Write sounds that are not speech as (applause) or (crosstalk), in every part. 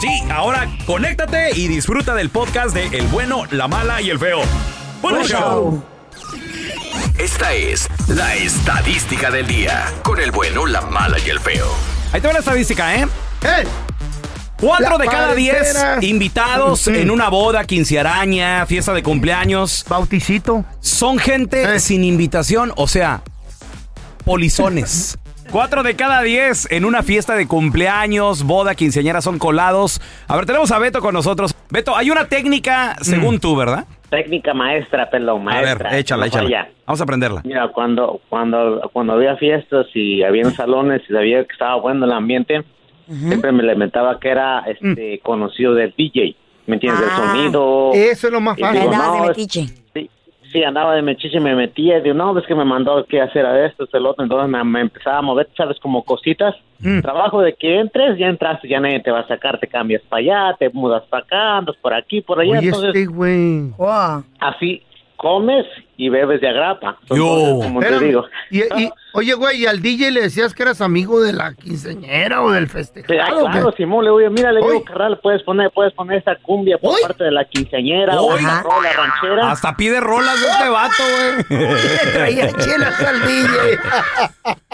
Sí, ahora conéctate y disfruta del podcast de El bueno, la mala y el feo. ¡Buen Buen show! Esta es la estadística del día. Con el bueno, la mala y el feo. Ahí te va la estadística, ¿eh? ¡Eh! Cuatro La de cada diez invitados en una boda, quincearaña, fiesta de cumpleaños, Bauticito. son gente Eh. sin invitación, o sea, polizones. Cuatro de cada diez en una fiesta de cumpleaños, boda, quinceañera son colados. A ver, tenemos a Beto con nosotros. Beto, hay una técnica, según tú, ¿verdad? Técnica maestra, pelón, A ver, maestra. échala, No échala. falla. Vamos a aprenderla. Mira, cuando, cuando, cuando había fiestas y había salones y sabía que estaba bueno el ambiente, siempre me lamentaba que era este conocido del DJ. ¿Me entiendes? Ah. El sonido. Eso es lo más fácil. de no, metiche. Sí, andaba de mechiche, me metía y digo, no, es que me mandó que hacer a esto, esto, el otro, entonces me, me empezaba a mover, ¿sabes? Como cositas. Mm. Trabajo de que entres, ya entraste, ya nadie te va a sacar, te cambias para allá, te mudas para acá, andas por aquí, por allá, Oye, entonces este güey. Wow. así comes y bebes de agrapa. Yo. Como te digo. Y, y- oye, güey, ¿y al DJ le decías que eras amigo de la quinceñera o del Sí, festejado? o qué? claro, Simón, le digo, mira, le digo, carnal, puedes poner, puedes poner esta cumbia por parte de la quinceañera o la rola ranchera. Hasta pide rolas de este vato, güey. Le traía chelas al DJ.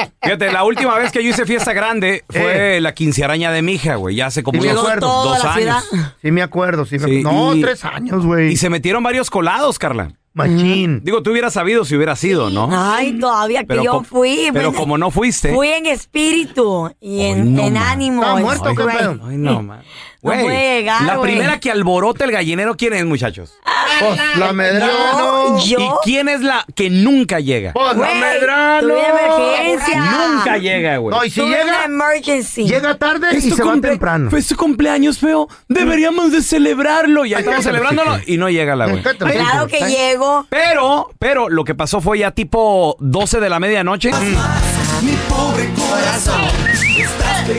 (laughs) Fíjate, la última vez que yo hice fiesta grande fue la quincearaña de mi hija, güey. Ya hace como Sí, unos dos ciudad. años. Sí, me acuerdo, sí. Me Sí, acuerdo. No, y- tres años, güey. Y se metieron varios colados, Carla. Machín. Digo, tú hubieras sabido si hubiera sido, ¿no? Ay, todavía que Pero yo com- fui. pero pues, como no fuiste. Fui en espíritu y en, no, en ánimo. ¿Estaba muerto o qué pedo? Ay, no, man. No Güey, puede llegar, La güey. primera que alborota el gallinero, ¿quién es, muchachos? Pues, la Medrano. Yo, ¿Y quién es la que nunca llega? Pues, la Güey, Medrano. tuve emergencia. Nunca llega, güey. No, y si Tuve una llega, emergency. llega tarde y tu se va cumple- temprano. Fue su cumpleaños, feo. Deberíamos de celebrarlo. Y ahí Ay, estamos celebrándolo y no llega la güey. Claro que llego. Pero, pero lo que pasó fue ya tipo 12 de la medianoche.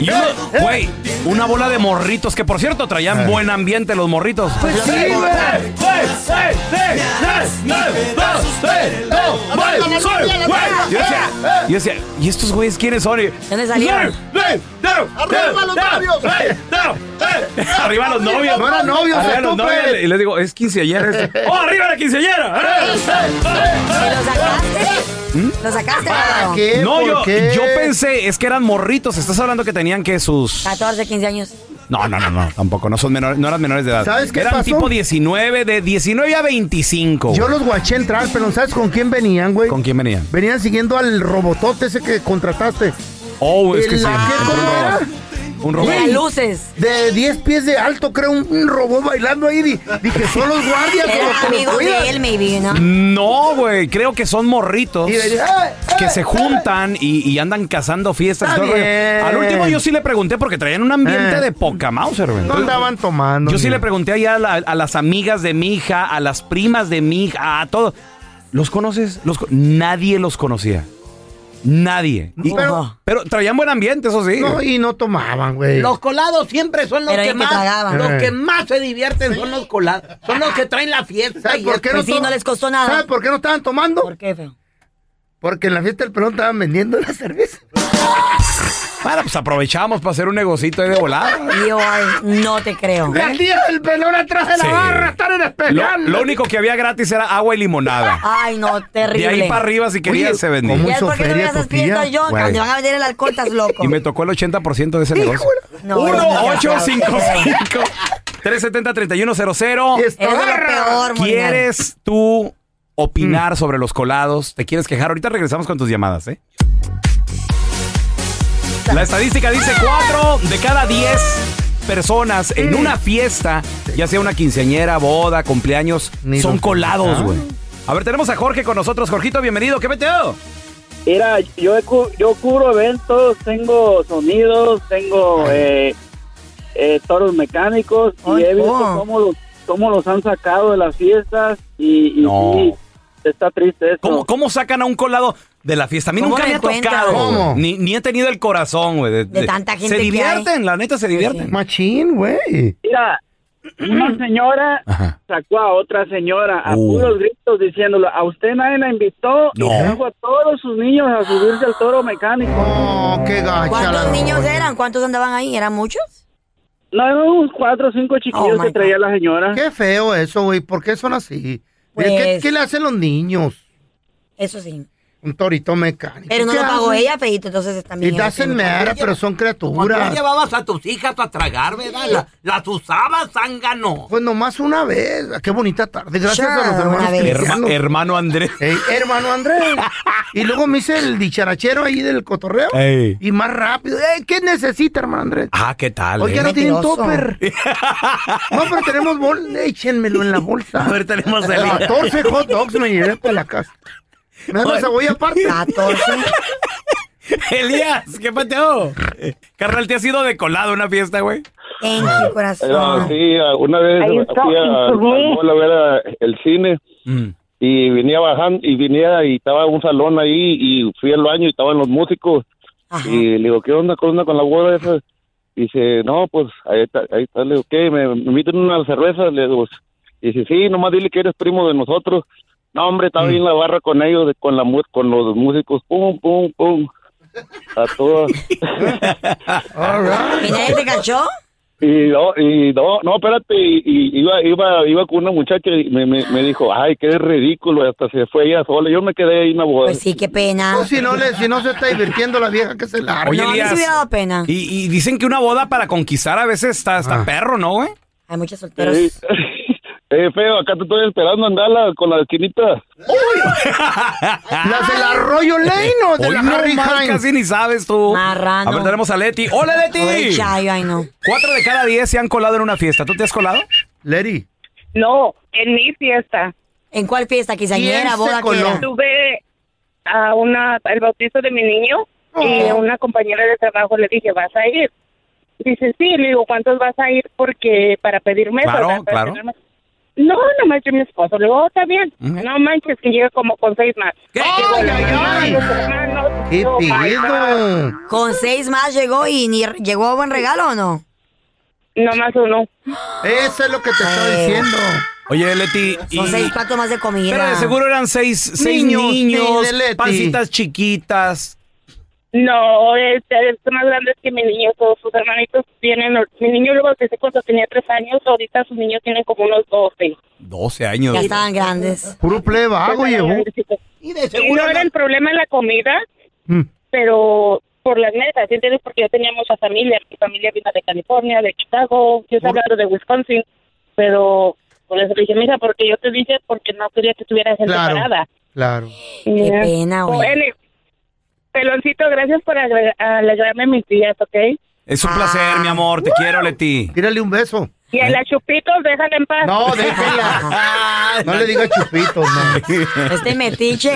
Y uno, güey, una bola de morritos que por cierto traían buen ambiente los morritos. Pues sí, güey. Yo decía, yo decía, ¿y estos güeyes quiénes son? Y- ¿Dónde salieron? ¡Arriba los novios! Arriba los novios. No eran novios, Arriba los estúpido. novios. Y les digo, es quinceañera este. ¡Oh, arriba la quinceañera! ¿Me lo sacaste? ¿Lo sacaste? ¿Para qué? No, ¿Por yo, qué? yo pensé, es que eran morritos. Estás hablando que tenían que sus. 14, 15 años. No, no, no, no, tampoco. No son menores, no eran menores de edad. ¿Sabes qué Eran pasó? tipo 19, de 19 a 25. Yo los guaché entrar, pero ¿sabes con quién venían, güey? ¿Con quién venían? Venían siguiendo al robotote ese que contrataste. Oh, es que ¿El sí. qué cómo era? Un De robot. las luces. De 10 pies de alto, creo, un, un robot bailando ahí. Di- Dije, son los guardias. los Era que los amigo cuidan. de él, maybe, ¿no? No, güey, creo que son morritos Y le dije, "Ay, que se ay". juntan y, y andan cazando fiestas. y Está todo el rollo. bien. Al último yo sí le pregunté porque traían un ambiente Eh. de poca Mauser, güey. No andaban tomando. Yo sí le pregunté allá a, la- a las amigas de mi hija, a las primas de mi hija, a todos. ¿Los conoces? Los co- Nadie los conocía. Nadie. Y- Pero- pero traían buen ambiente, eso sí. No, y no tomaban, güey. Los colados siempre son los Pero que ahí que más tragaban. los Eh. que más se divierten son los colados. Son los que traen la fiesta. ¿Sabes y por qué Pues sí, to- no les costó nada. ¿Sabes por qué no estaban tomando? ¿Por qué, feo? Porque en la fiesta del pelón estaban vendiendo la cerveza. (laughs) Bueno, pues aprovechamos para hacer un negocito ahí de volada. Yo ay, no te creo. Las tías del pelón atrás de la Sí. barra están en Lo, especial. lo único que había gratis era agua y limonada. Ay, no, De terrible. ahí para arriba, si querías, Oye, se vendía. es hizo porque no feria veas esas fiestas, yo, cuando van a vender el alcohol, estás loco. Y me tocó el 80% de ese negocio. No, eres un desgraciado. 1-855 370 3100 Y está Eres de lo peor. ¿Quieres tú opinar Mm. sobre los colados? ¿Te quieres quejar? Ahorita regresamos con tus llamadas, ¿eh? La estadística dice 4 de cada 10 personas en una fiesta, ya sea una quinceañera, boda, cumpleaños, Ni son los colados, invitados. güey. A ver, tenemos a Jorge con nosotros. Jorgito, bienvenido. ¿Qué meteo? Mira, yo, he cu- yo cubro eventos, tengo sonidos, tengo eh, eh, toros mecánicos Ay, y he visto oh. cómo los, cómo los han sacado de las fiestas y, y No. sí, está triste eso. ¿Cómo, ¿Cómo sacan a un colado de la fiesta? A mí ¿Cómo nunca me ha tocado. ¿Cómo? Ni, ni he tenido el corazón, güey. De tanta gente Se que divierten, la neta, se divierten. Machín, güey. Mira, una (clears throat) señora Ajá. sacó a otra señora a Uh. puros gritos diciéndole, a usted nadie la invitó No. y trajo a todos sus niños a subirse al toro mecánico. Oh, qué gacha. ¿Cuántos la niños eran? ¿Cuántos andaban ahí? ¿Eran muchos? No, eran unos cuatro o cinco chiquillos Oh, que traía God. la señora. Qué feo eso, güey. ¿Por qué son así? Pues- ¿Qué, qué le hacen los niños? Eso sí. Un torito mecánico. Pero no ¿Qué lo pagó ella, Feito, entonces también. Y te hacen sí. mera, pero son Cuando tú criaturas. llevabas a tus hijas a tragar, ¿verdad? La- las usabas, zángano. Pues nomás una vez. Qué bonita tarde. Gracias Sure, a los hermanos. Herma- hermano Andrés. Hermano Andrés. Y luego me hice el dicharachero ahí del cotorreo. Y más rápido. ¿Qué necesita, hermano Andrés? Ah, ¿qué tal? Oye, eh? no tienen topper. No, pero tenemos bol. Échenmelo en la bolsa. A ver, tenemos el... 14 hot dogs me llevé para la casa. ¿Me das la cebolla aparte? 14. Elías, ¿qué pateo? Carnal, ¿te has ido de colado a una fiesta, güey? En mi corazón. No, sí, una vez fui a, a, ver a- el cine Mm. y venía bajando y venía y estaba un salón ahí y fui al baño y estaban los músicos Ajá. y le digo, ¿qué onda, qué onda con la boda esa? Y dice, no, pues ahí está, ahí está, le digo, ¿qué? ¿Me, me invitan una cerveza? Le digo, y dice, sí, nomás dile que eres primo de nosotros. No, hombre, estaba ahí en la barra con ellos, de- con la mu- con los músicos, pum, pum, pum, a todas. (laughs) Right. ¿Y nadie te cachó? Y no, y no, no, espérate, y, y iba, iba, iba con una muchacha y me, me, me dijo, ay, qué ridículo, hasta se fue ella sola, yo me quedé ahí en la boda. Pues sí, qué pena. No, si no, le, si no se está divirtiendo la vieja, que se larga. Oye, no, Elías. hubiera dado pena. Y, y dicen que una boda para conquistar a veces está, está Ah. perro, ¿no, güey? Hay muchos solteros. Sí. Eh, feo, acá te estoy esperando andarla con la esquinita. ¿Las del Arroyo Lane o de Hoy la no Harry más, Hines? casi ni sabes tú. Marrano. A ver, tenemos a Leti. ¡Hola, Leti! chayo, ay no. Cuatro de cada diez se han colado en una fiesta. ¿Tú te has colado? Lady. No, en mi fiesta. ¿En cuál fiesta? ¿Quinceañera, ¿Quién se boda, qué coló? era? Tuve a una, al bautizo de mi niño y una compañera de trabajo le dije, ¿vas a ir? Dice, sí, le digo, ¿cuántos vas a ir? Porque para pedir mesas. Claro, ¿verdad? Para claro. tener mesas. No, nomás yo mi esposo. Le digo, oh, está bien. No manches, que llega como con seis más. ¿Qué? Llegó la ¡Ay, ay, mamá, ay! los hermanos, ¡Qué! ¿Con seis más llegó y ni llegó a buen regalo o no? Nomás uno. Eso es lo que te estaba Eh. diciendo. Oye, Leti. y- Son seis platos más de comida. Pero de seguro eran seis, seis Niños, niños, Leti. pancitas chiquitas. No, este es más grande que mi niño. Todos sus hermanitos tienen. Mi niño lo bauticé cuando tenía tres años. Ahorita sus niños tienen como unos doce. 12 años. Ya estaban grandes. Puro plebago llevó. Y de seguro no era el problema en la comida, Mm. pero por las mesas, ¿sí ¿entiendes? Porque yo tenía mucha familia. Mi familia vino de California, de Chicago. Yo estaba hablando de Wisconsin. Pero por eso le dije, mira, porque yo te dije porque no quería que tuviera gente Claro. parada. Claro. Qué Yeah. pena, güey. Peloncito, gracias por alegrarme mis días, ¿ok? Es un placer, mi amor. Te quiero, Leti. Tírale un beso. Y a las chupitos, déjala en paz. No, déjala. (laughs) No le diga chupitos, no. (laughs) Este metiche.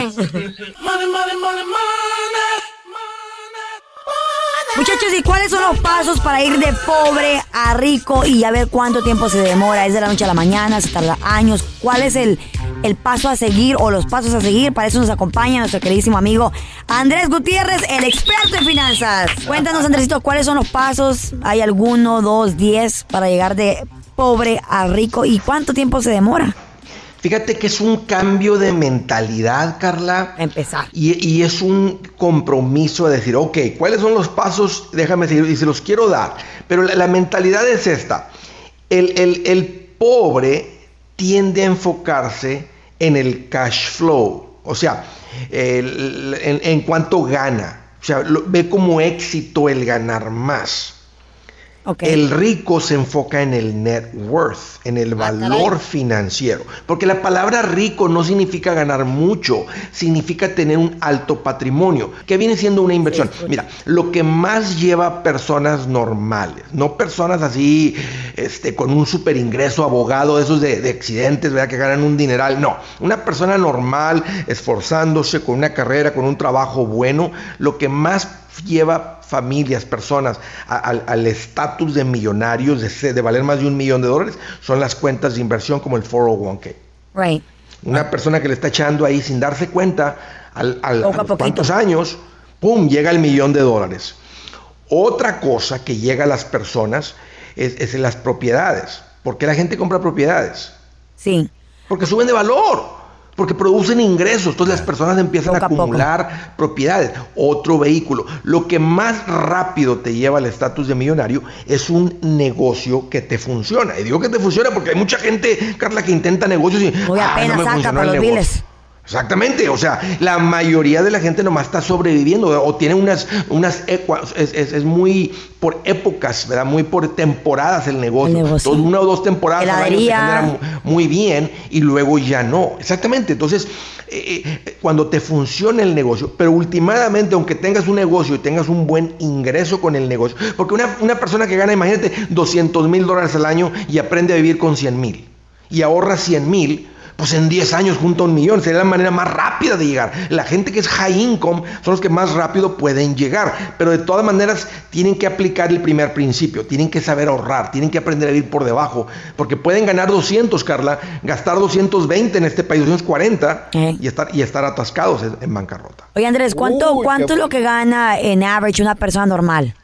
Muchachos, ¿y cuáles son los pasos para ir de pobre a rico y a ver cuánto tiempo se demora? ¿Es de la noche a la mañana? ¿Se tarda años? ¿Cuál es el, el paso a seguir o los pasos a seguir? Para eso nos acompaña nuestro queridísimo amigo Andrés Gutiérrez, el experto en finanzas. Cuéntanos, Andresito, ¿cuáles son los pasos? ¿Hay alguno, dos, diez para llegar de pobre a rico? ¿Y cuánto tiempo se demora? Fíjate que es un cambio de mentalidad, Carla. Empezar. Y, y es un compromiso de decir, ok, ¿cuáles son los pasos? Déjame decir, y se los quiero dar. Pero la, la mentalidad es esta. El, el- el pobre tiende a enfocarse en el cash flow. O sea, el- en, en cuanto gana. O sea, lo- ve como éxito el ganar más. El rico se enfoca en el net worth, en el valor financiero. Porque la palabra rico no significa ganar mucho, significa tener un alto patrimonio, que viene siendo una inversión. Mira, lo que más lleva a personas normales, no personas así, este, con un super ingreso, abogado, esos de, de accidentes, ¿verdad? Que ganan un dineral. No, una persona normal, esforzándose, con una carrera, con un trabajo bueno, lo que más lleva familias, personas a- al al estatus de millonarios, de, de valer más de un millón de dólares, son las cuentas de inversión como el 401k. Right. Una persona que le está echando ahí sin darse cuenta, al, al- a a los cuantos años, ¡pum!, llega el millón de dólares. Otra cosa que llega a las personas es, es en las propiedades. ¿Por qué la gente compra propiedades? Sí. Porque suben de valor, porque producen ingresos. Entonces las personas empiezan a acumular propiedades, otro vehículo. Lo que más rápido te lleva al estatus de millonario es un negocio que te funciona. Y digo que te funciona porque hay mucha gente, Carla, que intenta negocios y Muy "Ah, no me saca para el los negocio". biles. Exactamente, o sea, la mayoría de la gente nomás está sobreviviendo o tiene unas, unas ecua- es, es- es muy por épocas, ¿verdad? Muy por temporadas el negocio. El negocio. Entonces, una o dos temporadas al año se genera muy bien y luego ya no. Exactamente, entonces, eh, eh, cuando te funciona el negocio, pero últimamente, aunque tengas un negocio y tengas un buen ingreso con el negocio, porque una, una persona que gana, imagínate, 200 mil dólares al año y aprende a vivir con 100 mil y ahorra 100 mil, pues en 10 años junto a un millón. Sería la manera más rápida de llegar. La gente que es high income son los que más rápido pueden llegar. Pero de todas maneras tienen que aplicar el primer principio. Tienen que saber ahorrar. Tienen que aprender a vivir por debajo. Porque pueden ganar 200, Carla, gastar 220 en este país, 240 y, estar, y estar atascados en, en bancarrota. Oye, Andrés, ¿cuánto, Uy, cuánto qué- es lo que gana en average una persona normal?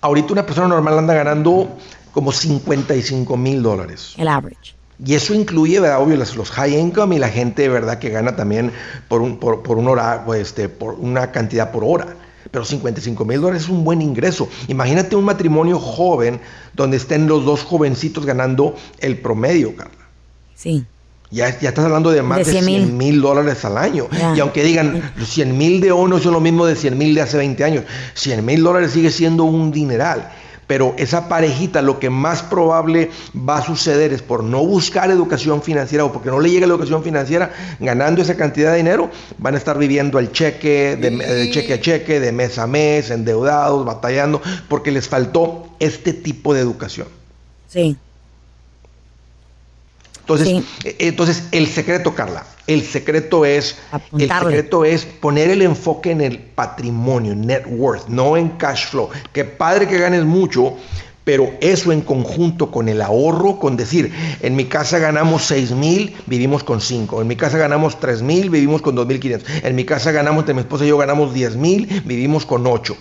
Ahorita una persona normal anda ganando como 55 mil dólares. El average. Y eso incluye, ¿verdad? Obvio, los, los high income y la gente, ¿verdad? Que gana también por, un, por, por un hora, pues, este, por una cantidad por hora. Pero 55 mil dólares es un buen ingreso. Imagínate un matrimonio joven donde estén los dos jovencitos ganando el promedio, Carla. Sí. Ya, ya estás hablando de más De de 100 100 mil dólares al año. Y aunque digan, los 100 mil de hoy no son lo mismo de 100 mil de hace 20 años. 100 mil dólares sigue siendo un dineral. Pero esa parejita, lo que más probable va a suceder es por no buscar educación financiera o porque no le llega la educación financiera, ganando esa cantidad de dinero, van a estar viviendo al cheque, de, de cheque a cheque, de mes a mes, endeudados, batallando, porque les faltó este tipo de educación. Sí. Entonces, eh, entonces el secreto, Carla, el secreto es el secreto es poner el enfoque en el patrimonio, net worth, no en cash flow. Que padre que ganes mucho, pero eso en conjunto con el ahorro, con decir, en mi casa ganamos 6 mil, vivimos con 5. En mi casa ganamos 3 mil, vivimos con 2.500. En mi casa ganamos, entre mi esposa y yo ganamos 10 mil, vivimos con 8.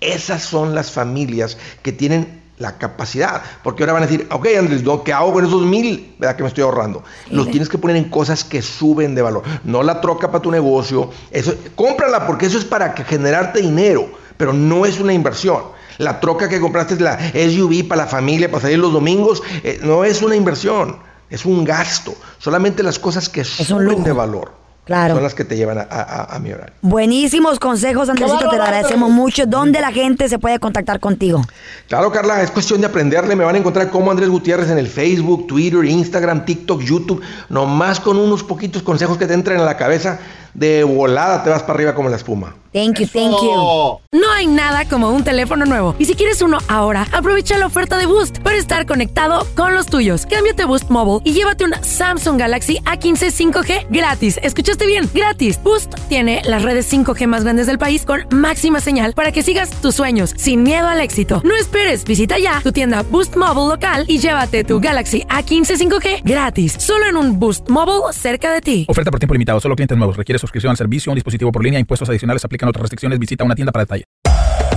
Esas son las familias que tienen la capacidad. Porque ahora van a decir, ok, Andrés, ¿no? ¿qué hago con esos mil ¿verdad? que me estoy ahorrando? Los tienes que poner en cosas que suben de valor. No la troca para tu negocio. Eso, cómprala porque eso es para que generarte dinero, pero no es una inversión. La troca que compraste es la SUV para la familia, para salir los domingos, eh, no es una inversión, es un gasto. Solamente las cosas que suben de valor Claro. son las que te llevan a, a, a millonario. Buenísimos consejos, Andresito, te lo agradecemos mucho. ¿Dónde la gente se puede contactar contigo? Claro, Carla, es cuestión de aprenderle. Me van a encontrar como Andrés Gutiérrez en el Facebook, Twitter, Instagram, TikTok, YouTube. Nomás con unos poquitos consejos que te entren a la cabeza, de volada te vas para arriba como la espuma. Thank you, thank you. No hay nada como un teléfono nuevo. Y si quieres uno ahora, aprovecha la oferta de Boost para estar conectado con los tuyos. Cámbiate a Boost Mobile y llévate un Samsung Galaxy A15 5G gratis. ¿Escuchaste bien? Gratis. Boost tiene las redes 5G más grandes del país con máxima señal para que sigas tus sueños sin miedo al éxito. No esperes, visita ya tu tienda Boost Mobile local y llévate tu Galaxy A15 5G gratis. Solo en un Boost Mobile cerca de ti. Oferta por tiempo limitado, solo clientes nuevos. Requiere suscripción al servicio, un dispositivo por línea, impuestos adicionales, aplican otras restricciones. Visita una tienda para detalle.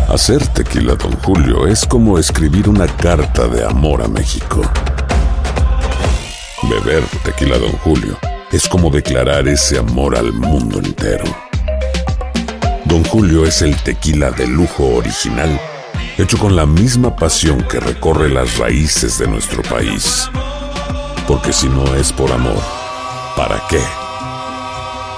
Hacer tequila, Don Julio, es como escribir una carta de amor a México. Beber tequila, Don Julio, es como declarar ese amor al mundo entero. Don Julio es el tequila de lujo original, hecho con la misma pasión que recorre las raíces de nuestro país. Porque si no es por amor, ¿para qué?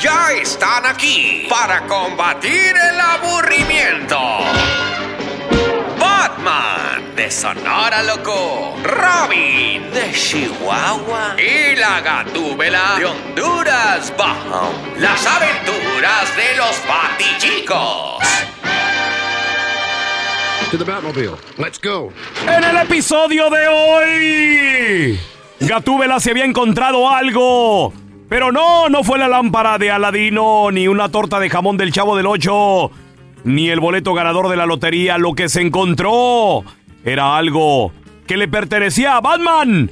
Ya están aquí para combatir el aburrimiento. Batman de Sonora Loco, Robin de Chihuahua y la Gatúbela de Honduras Bajo. Las aventuras de los Batichicos. To the Batmobile. Let's go. En el episodio de hoy, Gatúbela se había encontrado algo. Pero no, no fue la lámpara de Aladino, ni una torta de jamón del Chavo del Ocho, ni el boleto ganador de la lotería. Lo que se encontró era algo que le pertenecía a Batman.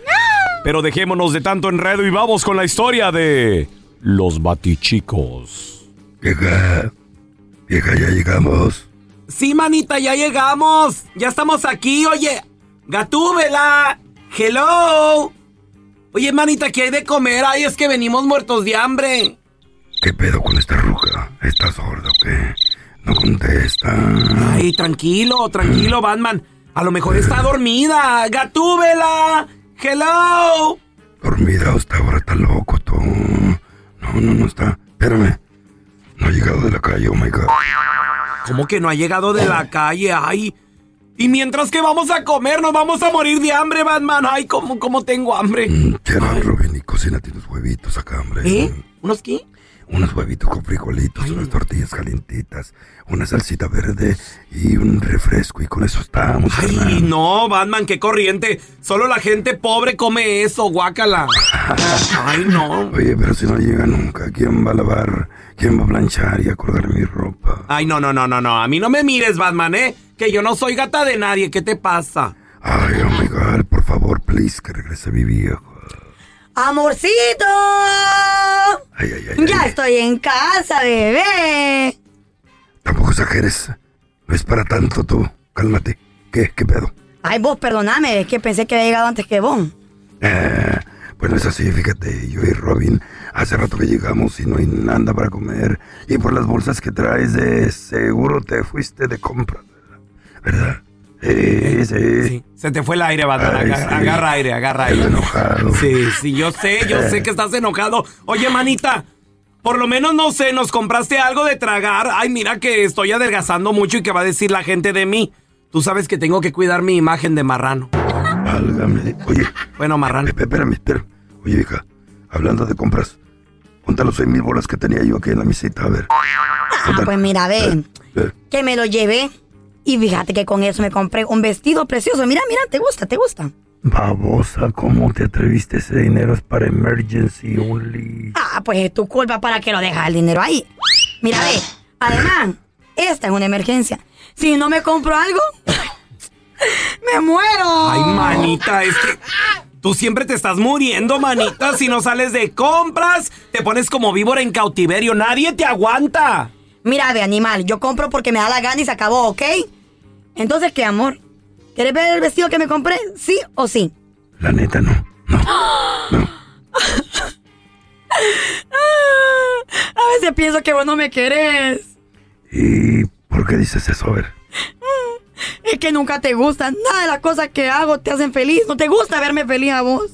Pero dejémonos de tanto enredo y vamos con la historia de los Batichicos. Vieja, vieja, ya llegamos. Sí, manita, ya llegamos. Ya estamos aquí, oye. Gatúbela. Hello. Oye, manita, ¿qué hay de comer? Ay, es que venimos muertos de hambre. ¿Qué pedo con esta ruca? ¿Está sorda o qué? No contesta. Ay, tranquilo, tranquilo, Batman. A lo mejor está dormida. Gatúbela. Hello. Dormida hasta ahora está loco tú. No, no, no está. Espérame. No ha llegado de la calle, oh my god. ¿Cómo que no ha llegado de la calle? Ay. Y mientras que vamos a comer, nos vamos a morir de hambre, Batman. Ay, cómo, cómo tengo hambre. Quiero, Robin, y cocínate unos huevitos acá, hombre. ¿Eh? ¿Unos qué? Unos huevitos con frijolitos, unas tortillas calientitas, una salsita verde y un refresco. Y con eso estamos, Ay, no, Batman, qué corriente. Solo la gente pobre come eso, guácala. (laughs) Ay, no. Oye, pero si no llega nunca, ¿quién va a lavar? ¿Quién va a planchar y a colgar mi ropa? Ay, no, no, no, no, no. A mí no me mires, Batman, ¿eh? Que yo no soy gata de nadie. ¿Qué te pasa? Ay, oh my god, por favor, please, que regrese mi viejo. ¡Amorcito! ya estoy en casa, bebé. Tampoco exageres. No es para tanto tú. Cálmate. ¿Qué? ¿Qué pedo? Ay, vos, perdóname, es que pensé que había llegado antes que vos. Eh, pues no es así, fíjate. Yo y Robin, hace rato que llegamos y no hay nada para comer. Y por las bolsas que traes, de seguro te fuiste de compra. ¿Verdad? Sí, sí. Se te fue el aire, Batman. Ay, Agarra, sí. agarra aire, agarra aire. Estoy enojado. Sí, sí, yo sé, yo sé que estás enojado. Oye, manita, por lo menos, no sé, nos compraste algo de tragar. Ay, mira que estoy adelgazando mucho y que va a decir la gente de mí. Tú sabes que tengo que cuidar mi imagen de marrano. Válgame. Oye. Bueno, marrano. Espérame, espérame. Oye, hija, hablando de compras, ponte los seis mil bolas que tenía yo aquí en la mesita, a ver. Ah, pues mira, ve, Eh, que me lo llevé. Y fíjate que con eso me compré un vestido precioso. Mira, mira, te gusta, te gusta. Babosa, ¿cómo te atreviste? Ese dinero es para emergency only. Ah, pues es tu culpa para que lo dejas el dinero ahí. Mira, ve, además, esta es una emergencia. Si no me compro algo, (laughs) me muero. Ay, manita, es que tú siempre te estás muriendo, manita. Si no sales de compras, te pones como víbora en cautiverio. Nadie te aguanta. Mira, ve, animal, yo compro porque me da la gana y se acabó, ¿ok? Entonces, ¿qué, amor? ¿Quieres ver el vestido que me compré? ¿Sí o sí? La neta, no. (laughs) A veces pienso que vos no me querés. ¿Y por qué dices eso? A ver. Es que nunca te gusta. Nada de las cosas que hago te hacen feliz. No te gusta verme feliz a vos.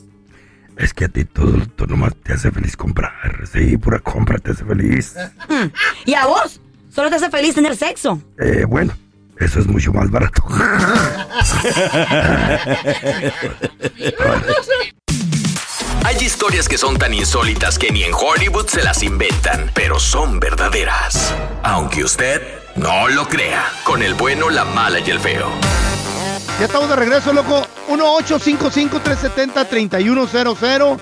Es que a ti todo, todo nomás te hace feliz comprar. Sí, pura compra te hace feliz. Mm. ¿Y a vos? Solo te hace feliz tener sexo. Eh, bueno, eso es mucho más barato. Hay historias que son tan insólitas que ni en Hollywood se las inventan, pero son verdaderas. Aunque usted no lo crea, con el bueno, la mala y el feo. Ya estamos de regreso, loco. 1-855-370-3100.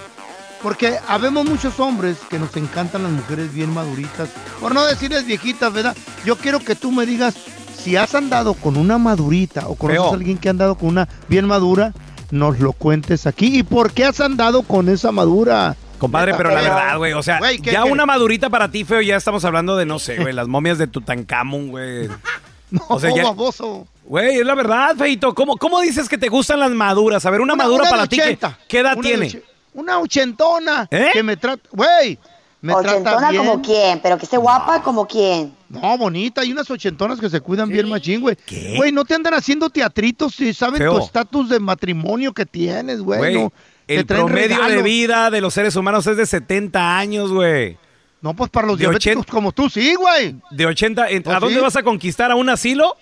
Porque habemos muchos hombres que nos encantan las mujeres bien maduritas. Por no decirles viejitas, ¿verdad? Yo quiero que tú me digas si has andado con una madurita o conoces Feo. a alguien que ha andado con una bien madura, nos lo cuentes aquí. ¿Y por qué has andado con esa madura? Compadre, pero la verdad, güey, o sea, Güey, ¿qué- ya qué? una madurita para ti, feo, ya estamos hablando de, no sé, güey, las momias de Tutankamón, güey. (laughs) o sea, ya- baboso. Güey, es la verdad, feito. ¿Cómo, ¿Cómo dices que te gustan las maduras? A ver, una, madura de para ti, ¿qué, 80, qué edad una de tiene? och- Una ochentona ¿Eh? que me trata, güey, me trata Ochentona bien. como quién, pero que esté guapa como quién. No, bonita, hay unas ochentonas que se cuidan bien machín, güey. Güey, no te andan haciendo teatritos si saben Feo. tu estatus de matrimonio que tienes, güey. Güey, no, el promedio de vida de los seres humanos es de 70 años, güey. No, pues para los De diabéticos 80 como tú, sí, güey. De 80, ¿en- Pues ¿a dónde sí. vas a conquistar? ¿A un asilo?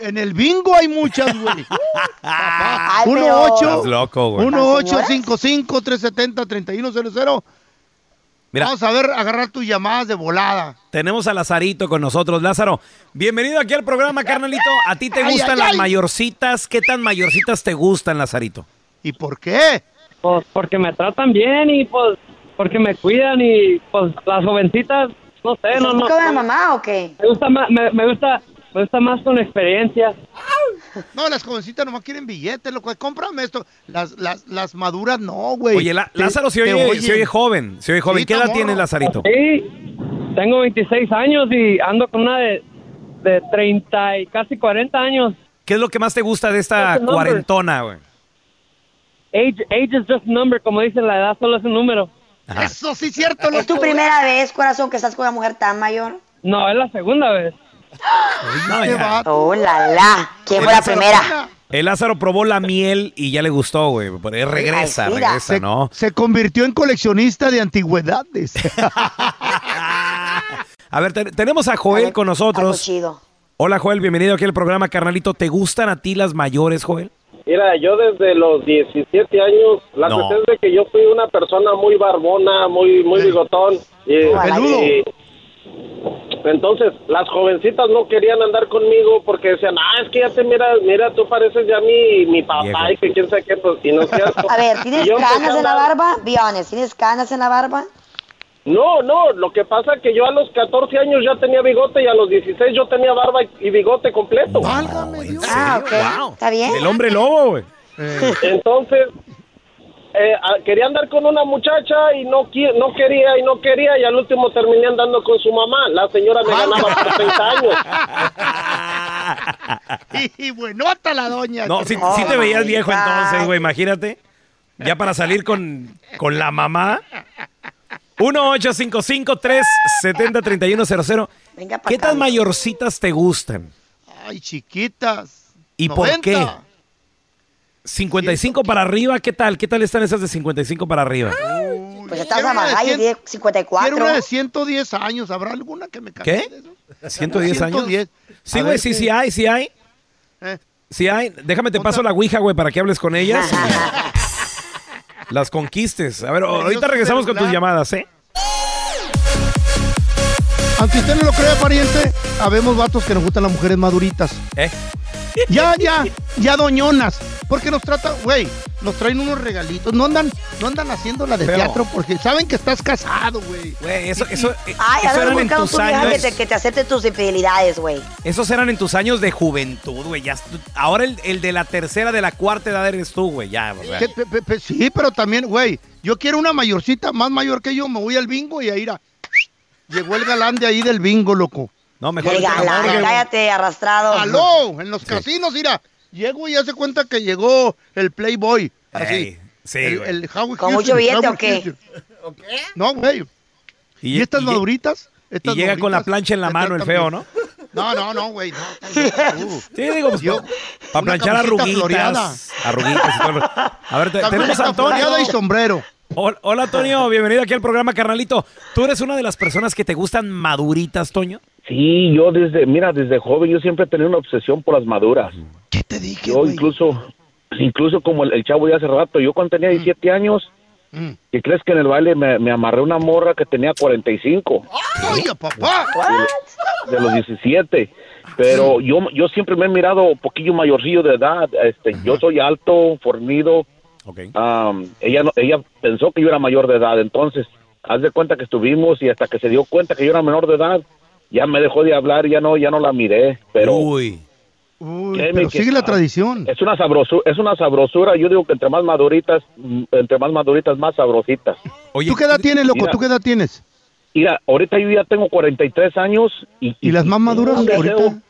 En el bingo hay muchas, güey. (laughs) Ay, Uno pero- ocho- Estás loco, güey. uno ¿Las ocho señoras? cinco cinco tres setenta treinta y uno cero cero. Mira. Vamos a ver, agarrar tus llamadas de volada. Tenemos a Lazarito con nosotros. Lázaro, bienvenido aquí al programa, carnalito. ¿A ti te Ay, gustan ay, las ay. mayorcitas? ¿Qué tan mayorcitas te gustan, Lazarito? ¿Y por qué? Pues porque me tratan bien y pues porque me cuidan y pues las jovencitas, no sé, no, ¿Estás no. no. mamá o qué? Me gusta más, me, me gusta, me gusta más con experiencia. No, las jovencitas nomás quieren billetes, loco. Cómprame esto. Las, las, las maduras no, güey. Oye, La- Te- Lázaro se oye, oyen. se oye joven. Se oye joven. Sí, ¿Qué edad tienes. Lazarito? Sí, tengo 26 años y ando con una de, de 30 y casi 40 años. ¿Qué es lo que más te gusta de esta number? cuarentona, güey? Age, age is just a number, como dicen, la edad solo es un número. Ajá. Eso sí es cierto, ¿Es tu primera vez, corazón, que estás con una mujer tan mayor? No, es la segunda vez. No, ya. Oh, la la. ¿Quién fue la primera? El Lázaro probó la miel y ya le gustó, güey. Regresa, Ay, regresa, Se, ¿no? se convirtió en coleccionista de antigüedades. (laughs) A ver, te- tenemos a Joel con nosotros. chido. Hola, Joel, bienvenido aquí al programa, carnalito. ¿Te gustan a ti las mayores, Joel? Mira, yo desde los 17 años, la No. cuestión es de que yo fui una persona muy barbona, muy muy bigotón. Y, y- entonces, las jovencitas no querían andar conmigo porque decían, ah, es que ya te mira, mira, tú pareces ya mi, mi papá Viejo. y que quién sabe qué, pues, y no es cierto. (laughs) A ver, ¿tienes canas en la barba? Be honest, ¿tienes canas en la barba? No, no, lo que pasa es que yo a los 14 años ya tenía bigote y a los 16 yo tenía barba y, bigote completo. Válgame Dios. Ah, ok. ¿Está bien? El hombre lobo, güey. Entonces, eh, quería andar con una muchacha y no, no quería y no quería y al último terminé andando con su mamá. La señora me ganaba por 30 años. (laughs) Y, buenota la doña. No, si, Oh, te veías viejo entonces, güey, imagínate. Ya para salir con, con la mamá. 1-855-370-3100. Venga pa' ¿Qué tan mayorcitas te gustan? Ay, chiquitas. ¿Y por 90. qué? 55 para arriba, ¿qué tal? ¿Qué tal están esas de 55 para arriba? Pues estás a 100 tiene 54. Quiero una de 110 años. ¿Habrá alguna que me ¿Qué? cambie de eso? 110 años. 110. Sí, A güey, sí, qué- sí hay, sí hay. Eh. Sí hay. Déjame te paso la ouija, güey, para que hables con ellas. (laughs) Las conquistes. A ver, ahorita regresamos con tus llamadas, ¿eh? Aunque usted no lo crea, pariente, habemos vatos que nos gustan las mujeres maduritas. ¿Eh? Ya, ya, ya doñonas. Porque nos tratan, güey, nos traen unos regalitos. No andan, no andan haciendo la de teatro porque saben que estás casado, güey. Güey, eso, eso, eh, Ay, eso ahora eran en tus tu vieja que años. te, que te acepte tus infidelidades, güey. Esos eran en tus años de juventud, güey. Ya, ahora el, el de la tercera, de la cuarta edad eres tú, güey. Ya, o sea. Que- pe- pe- pe- sí, pero también, güey, yo quiero una mayorcita más mayor que yo. Me voy al bingo y ahí, a llegó el galán de ahí del bingo, loco. No, mejor galán, cállate, arrastrado. ¡Aló! En los casinos, mira. Llego y hace cuenta que llegó el Playboy. Así. Ey, sí, el, el Howard ¿Con Houston, mucho billete o qué? No, güey. ¿Y, estas y- maduritas? Y Estas llega con la plancha en la mano el feo. ¿no? No, no, no, güey. No. (laughs) Sí, digo, pues, Yo- para planchar arruguitas. floreada. Arruguitas y todo. A ver, te- tenemos a Antonio. y sombrero. Hola, hola, Antonio, bienvenido aquí al programa, carnalito. ¿Tú eres una de las personas que te gustan maduritas, Toño? Sí, yo desde, mira, desde joven yo siempre he tenido una obsesión por las maduras. ¿Qué te dije, Yo incluso, incluso como el, el chavo de hace rato, yo cuando tenía 17 años, Mm. ¿qué crees que en el baile me, me amarré una morra que tenía 45 Oye, papá. de los 17? Pero yo, yo siempre me he mirado un poquillo mayorcillo de edad. Este, yo soy alto, fornido. Am, ella no, ella pensó que yo era mayor de edad, entonces haz de cuenta que estuvimos y hasta que se dio cuenta que yo era menor de edad, ya me dejó de hablar, ya no, ya no la miré. Pero Uy. Uy, pero que- sigue la tradición. es una sabrosura, es una sabrosura. Yo digo que entre más maduritas, mm, entre más maduritas, más sabrositas. ¿Tú qué edad tienes, loco? Mira. ¿Tú qué edad tienes? Mira, ahorita yo ya tengo 43 años y, ¿Y las más maduras tengo un deseo- ahorita?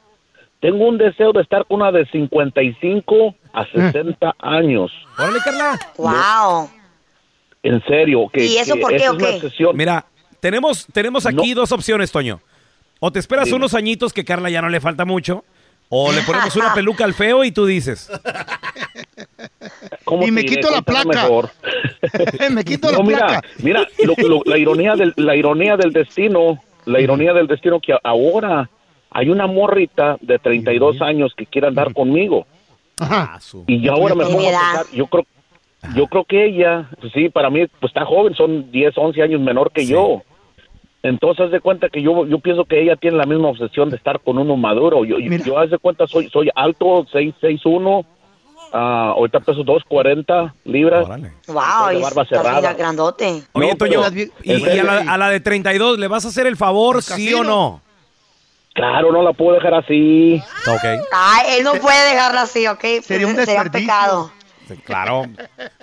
Tengo un deseo de estar con una de 55 a Eh. 60 años. Órale, Carla. Wow. En serio. Que, ¿Y eso que por qué o. Mira, tenemos, tenemos aquí dos opciones, Toño. O te esperas Dime. unos añitos que Carla ya no le falta mucho, o le ponemos una (laughs) peluca al feo y tú dices. ¿Cómo Y me quito la ¿Cuál será placa. mejor? (laughs) me quito la No, mira, placa. mira, lo- lo- la ironía del, la ironía del destino, la ironía del destino que ahora hay una morrita de 32 años que quiere andar conmigo. Ajá. Y yo ahora me ¿Qué pongo a pensar, yo creo, yo creo que ella, pues sí, para mí, pues está joven, son 10, 11 años menor que yo. Entonces, haz de cuenta que yo, yo pienso que ella tiene la misma obsesión de estar con uno maduro. Yo, yo, yo haz de cuenta, soy, soy alto, 6, 6, 1, ah, ahorita peso 240 libras. Wow, de y barba cerrada. grandote. Oye, No, Toño, pero- y, y a, la, a la de 32, ¿le vas a hacer el favor, sí o no? Claro, no la puedo dejar así. Ok. Ay, él no puede dejarla así, ¿ok? Sería un Sería desperdicio. pecado. Sí, Claro.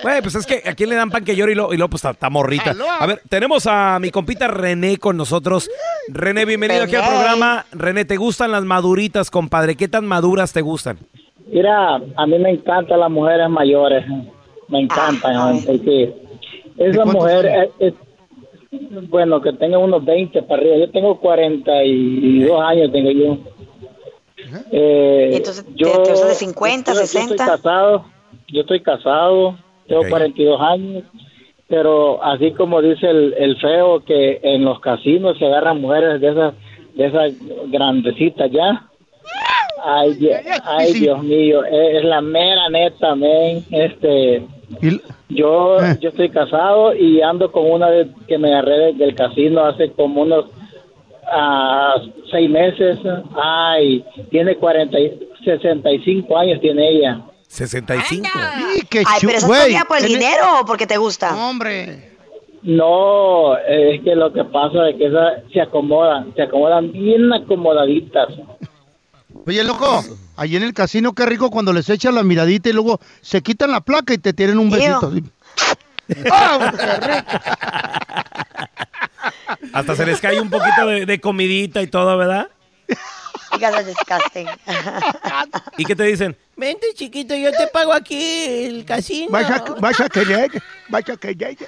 Güey, pues es que a quién le dan pan que llore y luego, y luego pues está, morrita. A ver, tenemos a mi compita René con nosotros. René, bienvenido aquí al programa. René, ¿te gustan las maduritas, compadre? ¿Qué tan maduras te gustan? Mira, a mí me encantan las mujeres mayores. Me encantan. porque esa mujer es, es- bueno, que tenga unos 20 para arriba. Yo tengo 42 años, tengo yo. Eh, Entonces, ¿te- te gustan de 50, yo- yo 60? estoy casado, yo estoy casado, tengo Ok. 42 años, pero así como dice el, el feo que en los casinos se agarran mujeres de esas, de esas grandecitas ya. Ay, ay Dios mío, es, es la mera neta, men. Este, yo, yo estoy casado y ando con una de- que me agarré de- del casino hace como unos ah, seis meses. Ay, tiene 40, y- 65 años tiene ella. 65. Ay, pero eso todavía por el dinero o porque te gusta? Hombre. No, es que lo que pasa es que esas se acomodan, se acomodan bien acomodaditas. Oye, loco, allí en el casino, qué rico cuando les echan la miradita y luego se quitan la placa y te tienen un besito. así. (laughs) ¡Ah, qué rico! Hasta se les cae un poquito de, de comidita y todo, ¿verdad? Guys are disgusting. ¿Y qué te dicen? Vente, chiquito, yo te pago aquí el casino. Vaya, vaya que llegue, vaya que llegue.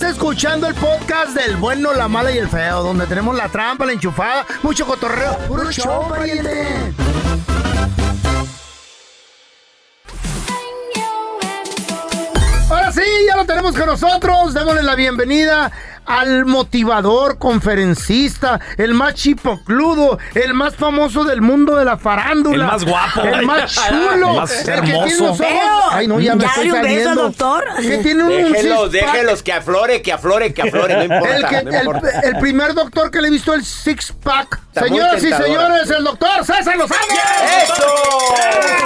Estás escuchando el podcast del bueno, la mala y el feo, donde tenemos la trampa, la enchufada, mucho cotorreo. ¡Puro show, pariente! Ahora sí, ya lo tenemos con nosotros. Démosle la bienvenida al motivador, conferencista, el más chipocludo, el más famoso del mundo de la farándula. El más guapo. El más (laughs) chulo. El más que tiene hermoso. los ojos- Ay, no, ya me estoy un beso, doctor. Que tiene un Déjelos, six-pack. déjelos, que aflore, que aflore, que aflore, no importa. El, que- no el- importa. el primer doctor que le he visto el six pack. Está muy Señoras y señores, el doctor César Lozano. Gusto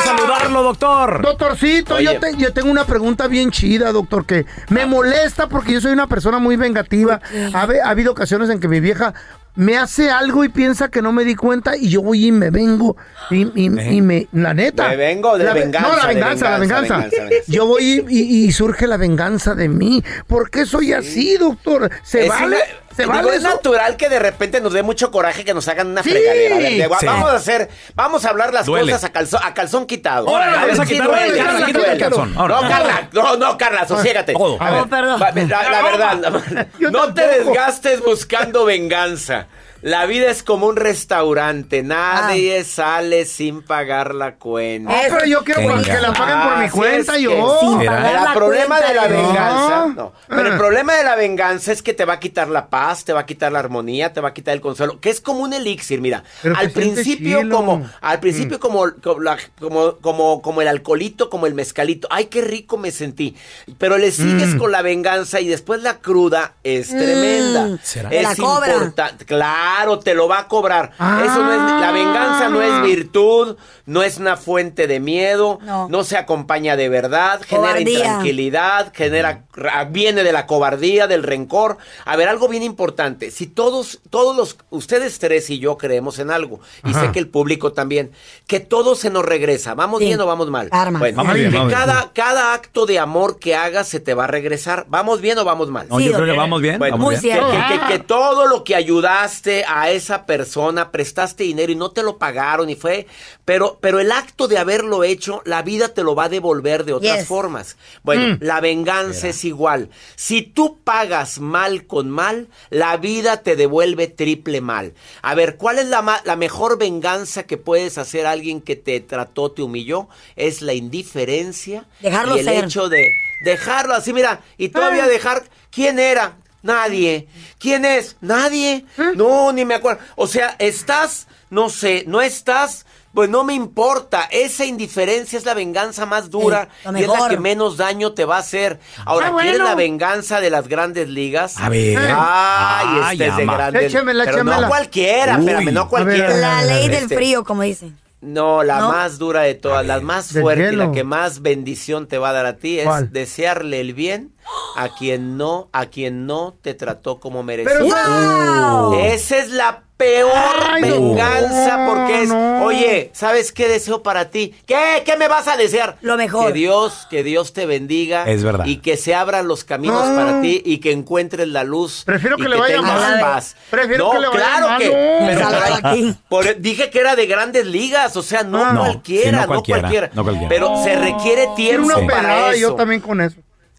saludarlo, doctor. Doctorcito, yo, Oye. te- yo tengo una pregunta bien chida, doctor, que me molesta porque yo soy una persona muy vengativa. Ha, ha habido ocasiones en que mi vieja me hace algo y piensa que no me di cuenta y yo voy y me vengo y, y- y me, la neta. Me vengo de La ve- venganza, No, la de venganza, la venganza, venganza. venganza, venganza. Yo voy y, y- y surge la venganza de mí. ¿Por qué soy así, doctor? ¿Se Es vale? una- ¿Se digo, vale es eso? natural que de repente nos dé mucho coraje que nos hagan una Sí. fregadera. A ver, de- Sí. Vamos a hacer, vamos a hablar las Duele. cosas a calzón, a calzón quitado. Órale, a quitarle, duele, Carla, sí quítale el calzón. No, Ahora. Carla, no, no, Carla, sosiégate. A ver, Oh, perdón. la, la verdad, (laughs) no te desgastes buscando venganza. La vida es como un restaurante, nadie sale sin pagar la cuenta. Ah, pero yo quiero Venga. que la paguen por mi Así cuenta, yo. El la problema cuenta de la venganza, No. no. Pero el Ah. problema de la venganza es que te va a quitar la paz, te va a quitar la armonía, te va a quitar el consuelo, que es como un elixir, mira. Pero al siente principio chilo. como al principio como como, la- como como como el alcoholito, como el mezcalito. Ay, qué rico me sentí. Pero le sigues Mm. con la venganza y después la cruda es tremenda. ¿Será? Es Te la cobra. importante. Claro, te lo va a cobrar. Ah. Eso no es la venganza no es virtud, no es una fuente de miedo, No. no se acompaña de verdad, genera Cobardía. intranquilidad, genera ra- viene de la cobardía, del rencor. A ver, algo bien importante, si todos todos los ustedes tres y yo creemos en algo y Ajá. sé que el público también, que todo se nos regresa, vamos Sí. bien o vamos mal. Karma. Bueno, Vamos bien, que vamos bien. cada cada acto de amor que hagas se te va a regresar. ¿Vamos bien o vamos mal? No, Sí, yo creo que vamos bien. Bueno, vamos Muy bien. cierto. que, que- que todo lo que ayudaste a esa persona, prestaste dinero y no te lo pagaron y fue, pero, pero el acto de haberlo hecho, la vida te lo va a devolver de otras Yes. formas. Bueno, Mm. la venganza es igual. Si tú pagas mal con mal, la vida te devuelve triple mal. A ver, ¿cuál es la, la mejor venganza que puedes hacer a alguien que te trató, te humilló? Es la indiferencia Dejarlo y el ser. hecho de dejarlo así, mira, y Ah. todavía dejar, ¿quién era? Nadie. ¿Quién es? Nadie. ¿Eh? No, ni me acuerdo. O sea, estás, no sé, no estás, pues no me importa. Esa indiferencia es la venganza más dura Sí, y es la que menos daño te va a hacer. Ahora, Ah, bueno. ¿quieres la venganza de las grandes ligas? A ver. Ay, Ay, este es de grandes Pero échamela. no cualquiera, Uy. espérame, no A ver, cualquiera. a ver, La ley del Este, frío, como dicen. No, la ¿No? más dura de todas, la más fuerte la que más bendición te va a dar a ti es ¿Cuál? desearle el bien a quien no, a quien no te trató como merecía. Pero ¡Wow! Esa es la peor Ay, no, venganza porque es, no. oye, ¿sabes qué deseo para ti? ¿Qué? ¿Qué me vas a desear? Lo mejor. Que Dios, que Dios te bendiga. Es verdad. Y que se abran los caminos No. para ti y que encuentres la luz. Prefiero y que le vaya mal. paz. Prefiero no, que le vaya claro mal, que. no. pero por- dije que era de grandes ligas, o sea, no, Ah. Cualquiera, sí, no no cualquiera, cualquiera, no cualquiera. Pero se requiere tiempo una para pelada eso. yo también con eso.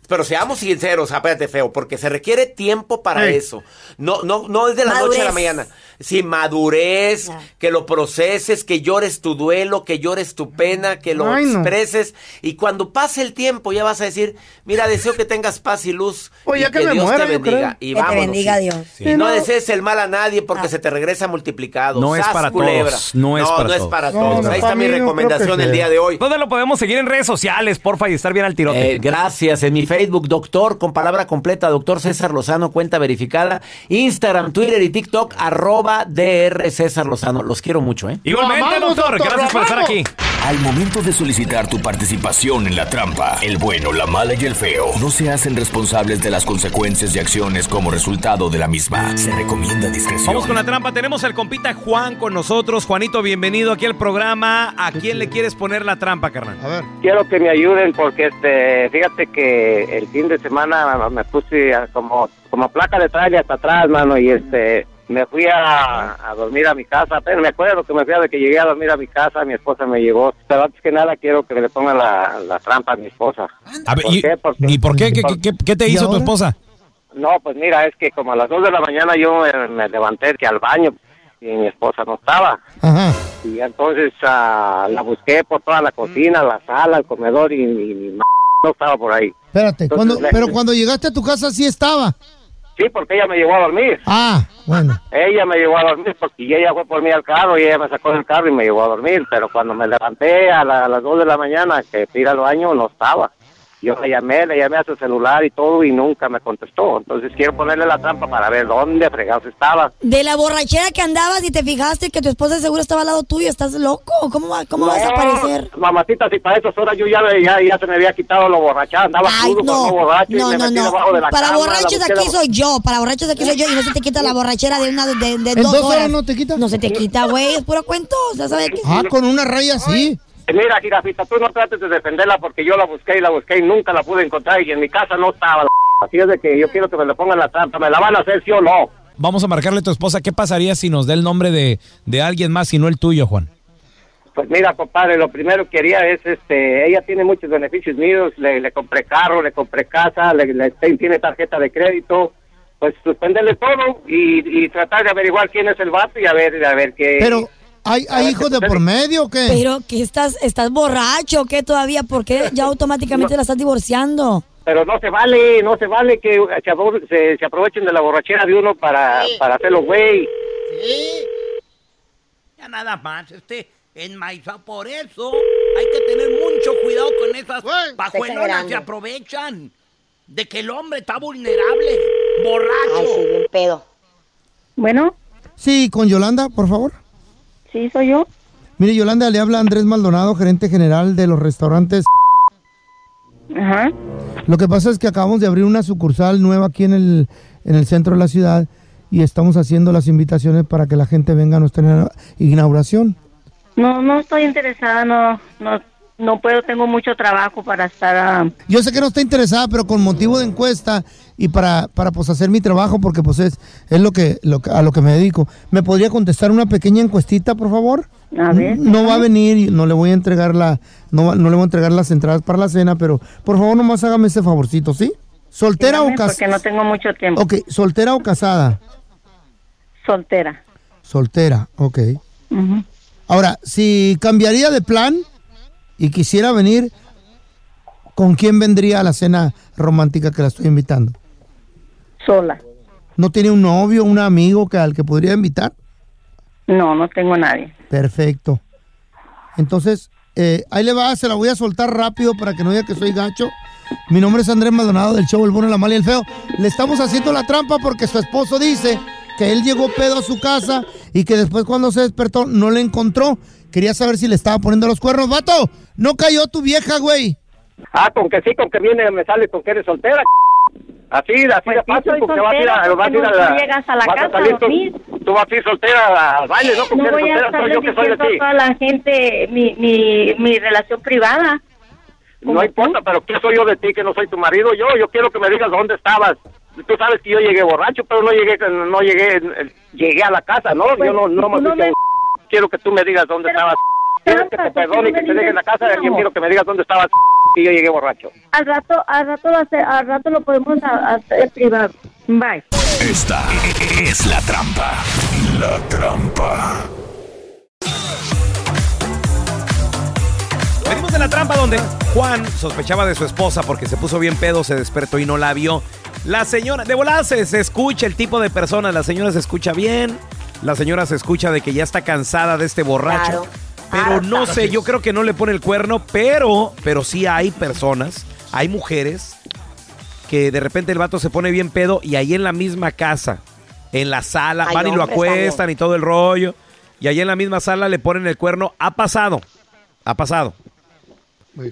Pero seamos sinceros, apéate feo, porque se requiere tiempo para Sí. eso. No, no, no es de la noche a la mañana. Sí, madurez, que lo proceses, que llores tu duelo, que llores tu pena, que lo Ay, no. expreses. Y cuando pase el tiempo ya vas a decir, mira, deseo que tengas paz y luz. Oye, y ya que que me Dios muera, te bendiga. Y Que te vámonos, bendiga sí. Dios. Y no no. desees el mal a nadie porque Ah. se te regresa multiplicado. No es ¡Sas, para culebra! todos, no es para no es todos. para No, todos. no, Ahí está mi recomendación el día de hoy. ¿Dónde lo podemos seguir en redes sociales, porfa, y estar bien al tirote? Eh, gracias. En mi Facebook, doctor, con palabra completa, doctor César Lozano, cuenta verificada. Instagram, Twitter y TikTok, arroba DR César Lozano. Los quiero mucho, ¿eh? Igualmente, doctor, doctor, gracias por estar aquí. Al momento de solicitar tu participación en la trampa, el bueno, la mala y el feo no se hacen responsables de las consecuencias y acciones como resultado de la misma. Se recomienda discreción. Vamos con la trampa. Tenemos al compita Juan con nosotros. Juanito, bienvenido aquí al programa. ¿A quién le quieres poner la trampa, carnal? A ver. quiero que me ayuden porque este fíjate que el fin de semana me puse como como placa de trailer hasta atrás mano y este me fui a, a dormir a mi casa pero me acuerdo que me fui a de que llegué a dormir a mi casa mi esposa me llevó pero antes que nada quiero que le ponga la, la trampa a mi esposa A ver, ¿Por y, qué? Porque- ¿y por qué? ¿Qué, qué- qué- qué te ¿Y hizo tu esposa? no pues mira es que como a las dos de la mañana yo me, me levanté que al baño y mi esposa no estaba Ajá. y entonces ah, la busqué por toda la cocina la sala el comedor y, mi m- no estaba por ahí Espérate, Entonces, cuando, le- pero cuando llegaste a tu casa sí estaba. Sí, porque ella me llevó a dormir. Ah, bueno. Ella me llevó a dormir porque ella fue por mí al carro y ella me sacó del carro y me llevó a dormir. Pero cuando me levanté a, la- a las 2 de la mañana que fui al baño, no estaba. Yo le llamé, le llamé a su celular y todo y nunca me contestó. Entonces quiero ponerle la trampa para ver dónde fregados estaba. De la borrachera que andabas y te fijaste que tu esposa seguro estaba al lado tuyo, ¿estás loco? ¿Cómo, va- cómo vas a No, aparecer? Mamacita, si para esas horas yo ya, ya, ya se me había quitado lo borrachada, andaba Ay, crudo, no, no borracho y no, me no, metí no. debajo de la Para cama, la borrachos aquí soy yo, para borrachos aquí soy yo y no se te quita la borrachera de una de, de ¿En dos dos horas horas. no te quita? No se te quita, güey, es puro cuento. Ya sabes que... Ah, con una raya sí. Mira, jirafita, tú no trates de defenderla porque yo la busqué y la busqué y nunca la pude encontrar y en mi casa no estaba la (laughs) Así es de que yo quiero que me le pongan la trampa. ¿Me la van a hacer sí o no? Vamos a marcarle a tu esposa. ¿Qué pasaría si nos da el nombre de, de alguien más y no el tuyo, Juan? Pues mira, compadre, lo primero que haría es, este, ella tiene muchos beneficios míos, le, le compré carro, le compré casa, le, le- tiene tarjeta de crédito, pues suspenderle todo y, y tratar de averiguar quién es el vato y a ver, a ver qué... Pero, ¿hay, hay hijos de por medio o qué? Pero que estás, estás borracho, ¿o ¿qué todavía? ¿Por qué ya (laughs) automáticamente la estás divorciando? Pero no se vale, no se vale que se, apro- se- se aprovechen de la borrachera de uno para, para hacerlo güey. Ya nada más, este enmaizado por eso. Hay que tener mucho cuidado con esas pajuelonas se aprovechan de que el hombre está vulnerable, borracho. Ay, sí, bien pedo. Bueno, Sí, con Yolanda, por favor. Sí, soy yo. Mire, Yolanda, le habla Andrés Maldonado, gerente general de los restaurantes. Ajá. Lo que pasa es que acabamos de abrir una sucursal nueva aquí en el, en el centro de la ciudad y estamos haciendo las invitaciones para que la gente venga a nuestra inauguración. No, no estoy interesada, no, no, no puedo, tengo mucho trabajo para estar. ah, Yo sé que no está interesada, pero con motivo de encuesta y para, para pues hacer mi trabajo, porque pues es, es lo que, lo que- a lo que me dedico. ¿Me podría contestar una pequeña encuestita, por favor? A ver, No va a venir, no le voy a entregar la, no, va- no le voy a entregar las entradas para la cena, pero por favor nomás hágame ese favorcito, ¿sí? ¿Soltera dígame, o casada? Porque no tengo mucho tiempo. Ok, ¿soltera o casada? Soltera. Soltera, ok. Ahora, si cambiaría de plan y quisiera venir, ¿con quién vendría a la cena romántica que la estoy invitando? Sola. ¿No tiene un novio, un amigo que, al que podría invitar? No, no tengo nadie. Perfecto. Entonces, eh, ahí le va, se la voy a soltar rápido para que no diga que soy gacho. Mi nombre es Andrés Maldonado del show El Bueno, la Mala y el Feo. Le estamos haciendo la trampa porque su esposo dice que él llegó pedo a su casa y que después cuando se despertó no le encontró. Quería saber si le estaba poniendo los cuernos. ¡Vato! ¡No cayó tu vieja, güey! Ah, con que sí, con que viene, me sale con que eres soltera. Así, así de fácil, Pues porque vas a ir a, vas a, ir no- llegas a la vas casa a salir tú, vas a ir soltera al baile, ¿no? Con No que eres voy a soltera, soy estarle yo que soy de a ti. toda la gente mi, mi, mi relación privada. No importa, pero ¿qué soy yo de ti que no soy tu marido? Yo, yo quiero que me digas dónde estabas. Tú sabes que yo llegué borracho, pero no llegué, no llegué, llegué a la casa, ¿no? Pues, yo no, no me no Quiero que tú me digas dónde estabas. Quieres que te perdone y que te deje en la casa, yo quiero que me digas dónde estabas y yo llegué borracho. Al rato, al rato, lo hace- al rato lo podemos hacer privado. Bye. Esta es la trampa. La trampa. Venimos de la trampa donde Juan sospechaba de su esposa porque se puso bien pedo, se despertó y no la vio. La señora, de volada se, se escucha el tipo de persona, la señora se escucha bien, la señora se escucha de que ya está cansada de este borracho. Pero no sé, yo creo que no le pone el cuerno, pero, pero sí hay personas, hay mujeres que de repente el vato se pone bien pedo y ahí en la misma casa, en la sala, Hay van y lo acuestan también. y todo el rollo, y ahí en la misma sala le ponen el cuerno. Ha pasado, ha pasado.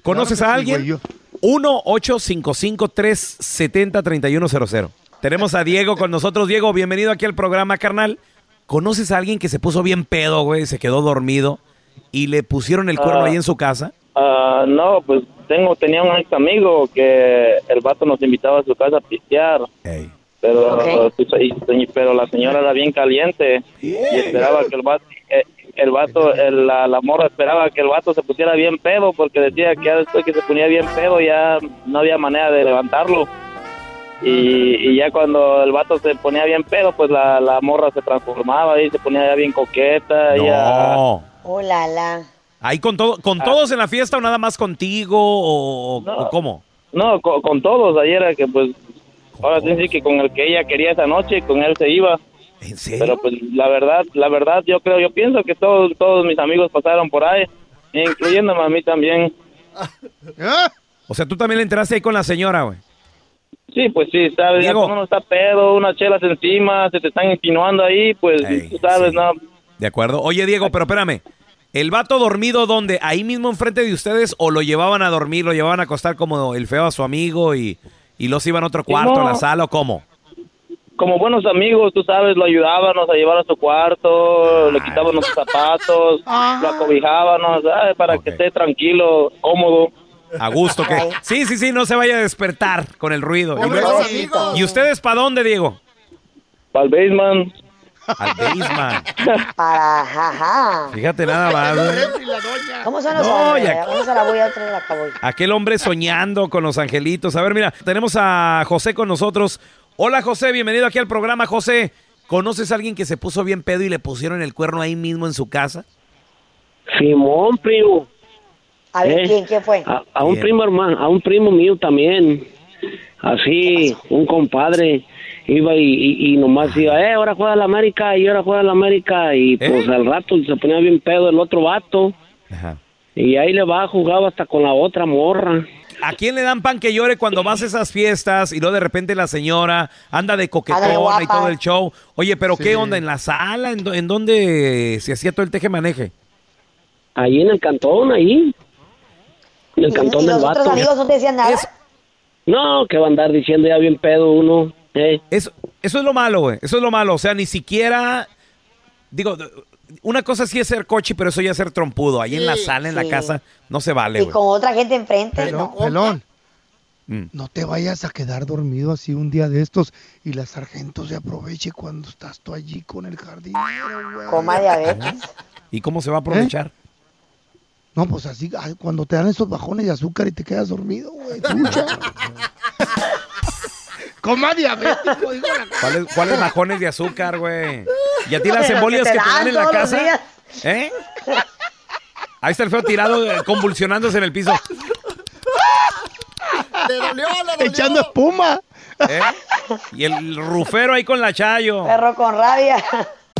¿Conoces a alguien? güey, 1-855-370-3100. Tenemos a Diego con nosotros. Diego, bienvenido aquí al programa, carnal. ¿Conoces a alguien que se puso bien pedo, güey? Se quedó dormido y le pusieron el cuerno Ah. ahí en su casa. Ah, no, pues tengo, tenía un ex amigo que el vato nos invitaba a su casa a pistear. Pero, pues, y- pero la señora era bien caliente y esperaba que el vato, eh, el vato, el- la, la morra esperaba que el vato se pusiera bien pedo porque decía que ya después que se ponía bien pedo ya no había manera de levantarlo. Y, y ya cuando el vato se ponía bien pedo, pues la, la morra se transformaba y se ponía ya bien coqueta. Ya, No. Oh, la, la. ¿Ahí con, todo, con Ah. todos en la fiesta o nada más contigo o, o cómo? No, con, con todos. Ayer era que pues ahora sí que con el que ella quería esa noche, con él se iba. ¿En serio? Pero pues la verdad, la verdad yo creo, yo pienso que todos todos mis amigos pasaron por ahí, incluyéndome a mí también. O sea, tú también le entraste ahí con la señora, güey. Sí, pues sí, sabes, ya Diego. cuando uno está pedo, unas chelas encima, se te están insinuando ahí, pues tú sabes, no, De acuerdo. Oye, Diego, pero espérame. ¿El vato dormido dónde? ¿Ahí mismo enfrente de ustedes o lo llevaban a dormir, lo llevaban a acostar como el feo a su amigo y, y los iban a otro cuarto, a la sala o cómo? como buenos amigos, tú sabes, lo ayudábamos a llevar a su cuarto, le quitaban sus zapatos, (laughs) lo acobijábamos, ¿sabes? para que esté tranquilo, cómodo. A gusto que. Sí, sí, sí, no se vaya a despertar con el ruido. ¿Y, luego- ¿Y ustedes para dónde, Diego? Para el basement. Al basement. (laughs) Para, jaja. Fíjate nada más. güey. ¿Cómo son los No, hombres? ya- Vamos a la voy a traer acá voy. Aquel hombre soñando con los angelitos. A ver, mira, tenemos a José con nosotros. Hola, José, bienvenido aquí al programa, José. ¿Conoces a alguien que se puso bien pedo y le pusieron el cuerno ahí mismo en su casa? Simón, primo. A ver, ¿Eh? ¿quién, quién fue? A, a un primo hermano, a un primo mío también. Así, un compadre iba y, y, y nomás iba, eh, ahora juega la América y ahora juega la América y pues al rato se ponía bien pedo el otro vato y ahí le va, jugaba hasta con la otra morra. ¿A quién le dan pan que llore cuando vas a esas fiestas y luego de repente la señora anda de coquetona y todo el show? Oye, pero ¿qué onda? ¿En la sala? ¿En, en dónde se hacía todo el teje-maneje? Ahí en el cantón, ahí. El ¿Y, cantón y del los otros amigos no te decían nada? No, que va a andar diciendo ya bien pedo uno. Eh. Eso, eso es lo malo, güey. Eso es lo malo. O sea, ni siquiera. Digo, una cosa sí es ser coche, pero eso ya es ser trompudo. Ahí en la Sí, sala, en la casa, no se vale, Y güey. con otra gente enfrente. Pelón, no. pelón. Mm. No te vayas a quedar dormido así un día de estos y la sargento se aproveche cuando estás tú allí con el güey. Coma diabetes. ¿Y cómo se va a aprovechar? No, pues así, cuando te dan esos bajones de azúcar y te quedas dormido, güey. Trucha. Coma diabético, digo la ¿Cuáles, ¿Cuáles bajones de azúcar, güey? ¿Y a ti las Pero embolias que te que te dan dan en la todos los casa? días. ¿Eh? Ahí está el feo tirado, eh, convulsionándose en el piso. Le dolió, le dolió. Echando espuma. ¿Eh? Y el rufero ahí con la chayo. Perro con rabia.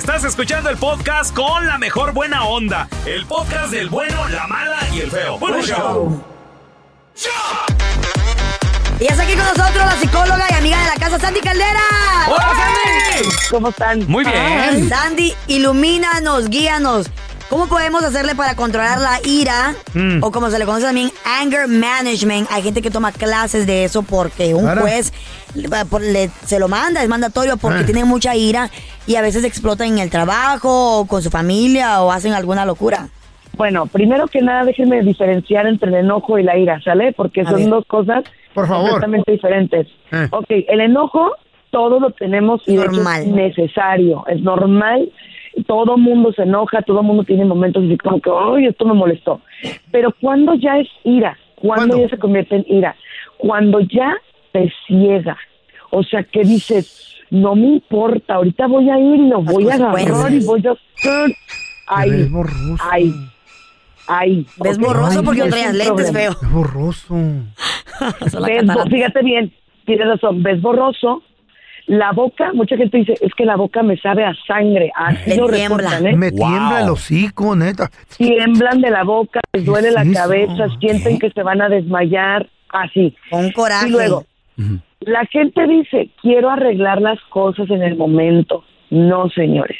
Estás escuchando el podcast con la mejor buena onda. El podcast del bueno, la mala y el feo. Bueno, show. Y ya está aquí con nosotros la psicóloga y amiga de la casa, Sandy Caldera. ¡Hola, Sandy! ¿Cómo están? Muy bien. Sandy, ilumínanos, guíanos. ¿Cómo podemos hacerle para controlar la ira? Mm. O como se le conoce también, anger management. Hay gente que toma clases de eso porque un juez le- por- le- se lo manda, es mandatorio porque Ah. tienen mucha ira y a veces explotan en el trabajo o con su familia o hacen alguna locura. Bueno, primero que nada, déjenme diferenciar entre el enojo y la ira, ¿sale? Porque A son ver. dos cosas Por favor. completamente diferentes. Eh. Ok, el enojo, todos lo tenemos y de hecho Normal. es necesario, es normal. Todo mundo se enoja, todo mundo tiene momentos así como que, ay, esto me molestó. Pero cuando ya es ira, cuando ya se convierte en ira, cuando ya te ciega, o sea, que dices, no me importa, ahorita voy a ir y lo voy a agarrar y voy a hacer. Ahí, ves borroso. ahí, ahí. ¿Ves borroso porque no traías lentes, problema. feo? Es borroso. (laughs) Ves fíjate bien, tienes razón, ves borroso. La boca, mucha gente dice, es que la boca me sabe a sangre. Así Le lo tiembla. reportan, ¿eh? Me Wow. tiembla el hocico, neta. Tiemblan de la boca, les duele es la eso? cabeza, sienten que se van a desmayar, así. Con coraje. Y luego, La gente dice, quiero arreglar las cosas en el momento. No, señores.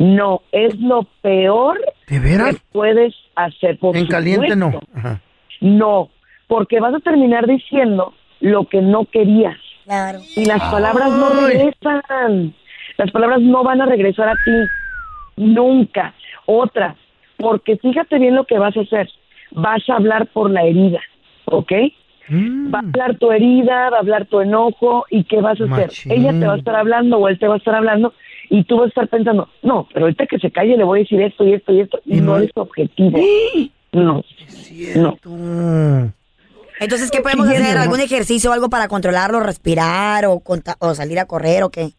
No, es lo peor ¿De veras? que puedes hacer. Por En caliente no. Ajá. No, porque vas a terminar diciendo lo que no querías. Claro. Y las palabras no regresan. Las palabras no van a regresar a ti. Nunca. Otra, porque fíjate bien lo que vas a hacer. Vas a hablar por la herida, ¿ok? Va a hablar tu herida, va a hablar tu enojo y ¿qué vas a hacer? Ella te va a estar hablando o él te va a estar hablando y tú vas a estar pensando, no, pero ahorita que se calle le voy a decir esto y esto y esto y, no es tu objetivo. No, no. Entonces, ¿qué podemos hacer? ¿Algún ejercicio o algo para controlarlo, respirar o, salir a correr o qué?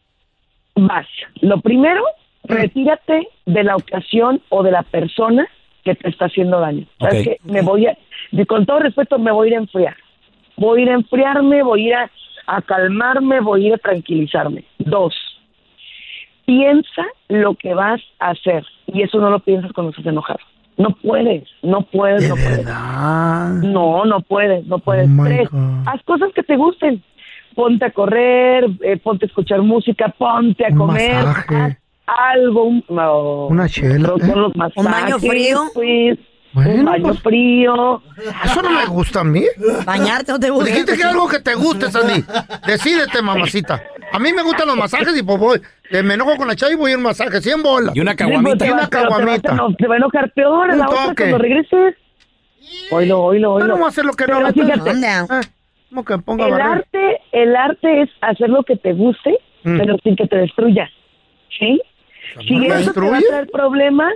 Vas. Lo primero, retírate de la ocasión o de la persona que te está haciendo daño. ¿Sabes Ok. qué? Me voy a, con todo respeto, me voy a ir a enfriar. Voy a ir a enfriarme, voy a ir a, a calmarme, voy a ir a tranquilizarme. Dos, piensa lo que vas a hacer. Y eso no lo piensas cuando estás enojado. No puedes, no puedes, no puedes. No, no puedes, no puedes. Tres, haz cosas que te gusten. Ponte a correr, eh, ponte a escuchar música, ponte a Un comer, masaje. haz algo. un- no, Una chela. ¿eh? los masajes, baño frío? pues, un Bueno, baño pues, frío. Eso no me gusta a mí. Bañarte no te gusta. Dijiste que algo que te guste, Sandy. Decídete, mamacita. A mí me gustan los masajes y pues voy. eh, Me enojo con la chava y voy a un masaje, 100 bolas. Y una Sí, te Y va- una pero te va caguamita. no, Te va a enojar peor Un la otra cuando regreses. Oílo, oílo, oílo. No, no voy a hacer lo que Pero no. fíjate, Eh, como que ponga el barrer. arte, el arte es hacer lo que te guste, Mm. pero sin que te destruya. ¿Sí? Si ¿Me eso te va a destruye? traer problemas,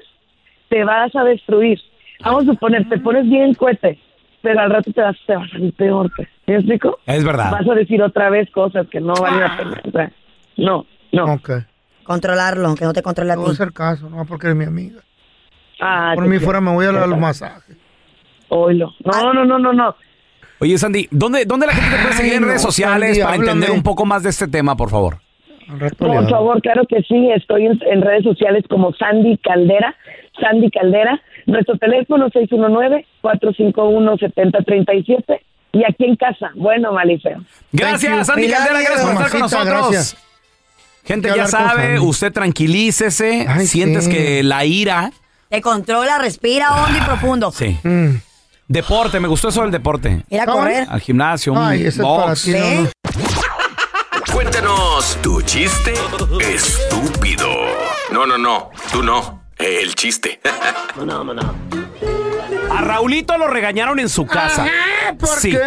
te vas a destruir. Vamos a suponer, te pones bien cohete, pero al rato te vas, te vas a salir peor. pues. ¿Me explico? Es verdad. Vas a decir otra vez cosas que no valen la pena. O sea, no, no. Ok. Controlarlo, que no te controle a No ti. voy a hacer caso, no, porque eres mi amiga. Ah, Por mí fuera me voy a la- los masajes. Oílo. No, no, no, no, no. Oye, Sandy, ¿dónde, ¿dónde la gente te puede seguir en redes no, sociales Sandy, para entender un poco más de este tema, por favor? Por favor, claro que sí. Estoy en, en redes sociales como Sandy Caldera. Sandy Caldera. Nuestro teléfono 619-451-7037. Y aquí en casa, bueno, malifeo. Gracias, Sandy Caldera, gracias por estar con nosotros. Gente, Hay que ya sabe, usted tranquilícese, sientes sí. que la ira... Te controla, respira hondo y profundo. Sí. Mm. Deporte, me gustó eso del deporte. Ir a correr. Al gimnasio, un Ay, ese es para box. ti, no, no. (laughs) Cuéntanos tu chiste estúpido. No, no, no, tú no. El chiste. (laughs) A Raulito lo regañaron en su casa. ¿Por Sí. qué?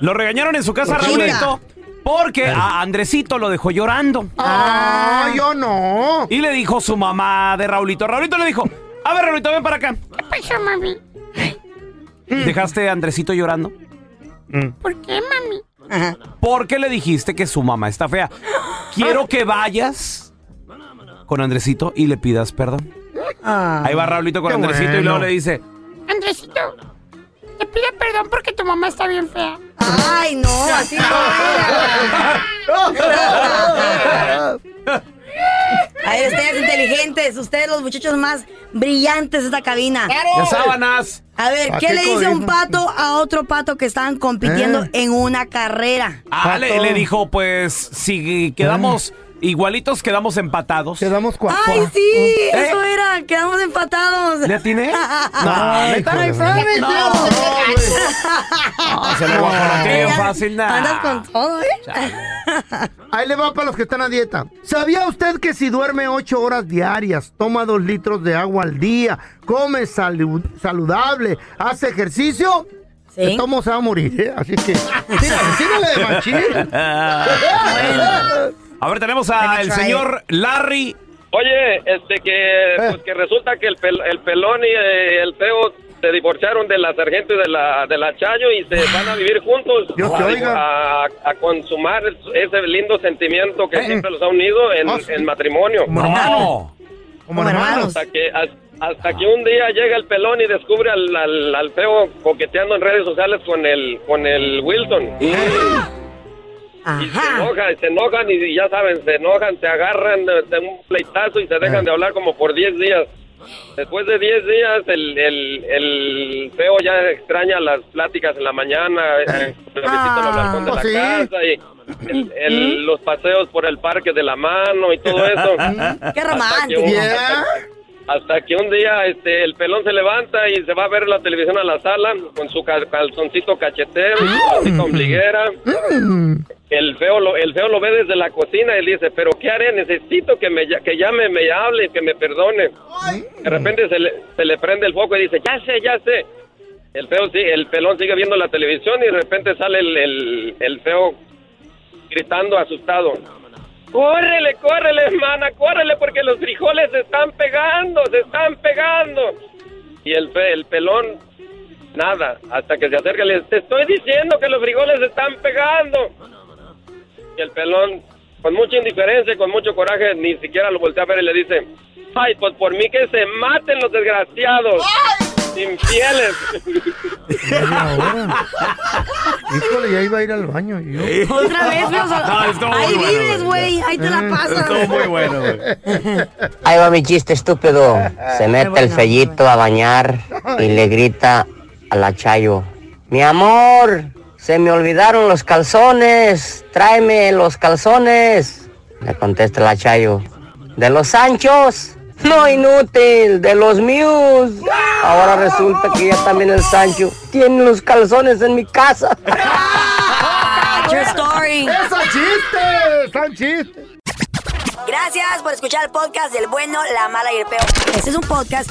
Lo regañaron en su casa, ¿Por qué? Raulito. Porque a Andresito lo dejó llorando. Ah, yo no. Y le dijo su mamá de Raulito. Raulito le dijo, a ver, Raulito, ven para acá. ¿Qué pasó, mami? ¿Dejaste a Andresito llorando? ¿Por qué, mami? ¿Por qué le dijiste que su mamá está fea? Quiero que vayas con Andresito y le pidas perdón. Ahí va Raulito con Qué Andresito y luego le dice, Andresito, te pido perdón porque tu mamá está bien fea. Ay, no, así no. Ay, ustedes inteligentes, ustedes los muchachos más brillantes de esta cabina. ¡De sábanas! A ver, ¿A ¿qué qué le dice un pato a otro pato que estaban compitiendo Eh. en una carrera? ah, le, le dijo, pues, si quedamos igualitos, quedamos empatados. Quedamos Ay, sí, ¿Eh? eso era, quedamos empatados. ¿Le atiné? No, ¿neta? No, you. Ah, se la bien fácil, nada. Andas con todo, ¿eh? Ahí le va para los que están a dieta. ¿Sabía usted que si duerme ocho horas diarias, toma dos litros de agua al día, come salu- saludable, hace ejercicio? Se va a morir, ¿eh? Así que, tírale, tírale de machín. (laughs) A ver, tenemos al señor Larry. Oye, este que pues que resulta que el, pel- el pelón y eh, el feo se divorciaron de la sargento y de la de la Chayo y se van a vivir juntos Dios te a, oiga. a- a consumar ese lindo sentimiento que siempre los ha unido en, en matrimonio. Como hermano. Como hermanos. Hasta que as- hasta que un día llega el pelón y descubre al, al, al feo coqueteando en redes sociales con el con el Wilson. Y se enojan, se enojan y ya saben, se enojan, se agarran de, de un pleitazo y se dejan de hablar como por 10 días. Después de 10 días, el, el, el feo ya extraña las pláticas en la mañana, eh, el de Ah, la sí. casa y, el- el- los paseos por el parque de la mano y todo eso. (laughs) Qué Hasta que, un- hasta, hasta que un día este el pelón se levanta y se va a ver la televisión a la sala con su ca- calzoncito cachetero, su ombliguera. El feo, lo, el feo lo ve desde la cocina y le dice, pero ¿qué haré? Necesito que me que llame, me hable, que me perdone. De repente se le, se le prende el foco y dice, ya sé, ya sé. El feo el pelón sigue viendo la televisión y de repente sale el, el, el feo gritando asustado. Córrele, córrele, hermana, córrele porque los frijoles se están pegando, se están pegando. Y el, pelón, nada, hasta que se acerca le te estoy diciendo que los frijoles se están pegando. Y el pelón, con mucha indiferencia y con mucho coraje, ni siquiera lo voltea a ver y le dice, ay, pues por mí que se maten los desgraciados, infieles. Híjole, ya iba a ir al baño. y yo. Otra vez, feo. Ahí vives, güey. Ahí te la pasas. Ahí va mi chiste estúpido. Se mete el fellito a bañar y le grita a la Chayo. Mi amor, se me olvidaron los calzones. Tráeme los calzones. Le contesta la Chayo. ¿De los Sanchos? No, inútil, de los míos. Ahora resulta que ya también el Sancho tiene los calzones en mi casa. True story. ¡Esos chistes! ¡Son chistes! Gracias por escuchar el podcast del bueno, la mala y el peor. Este es un podcast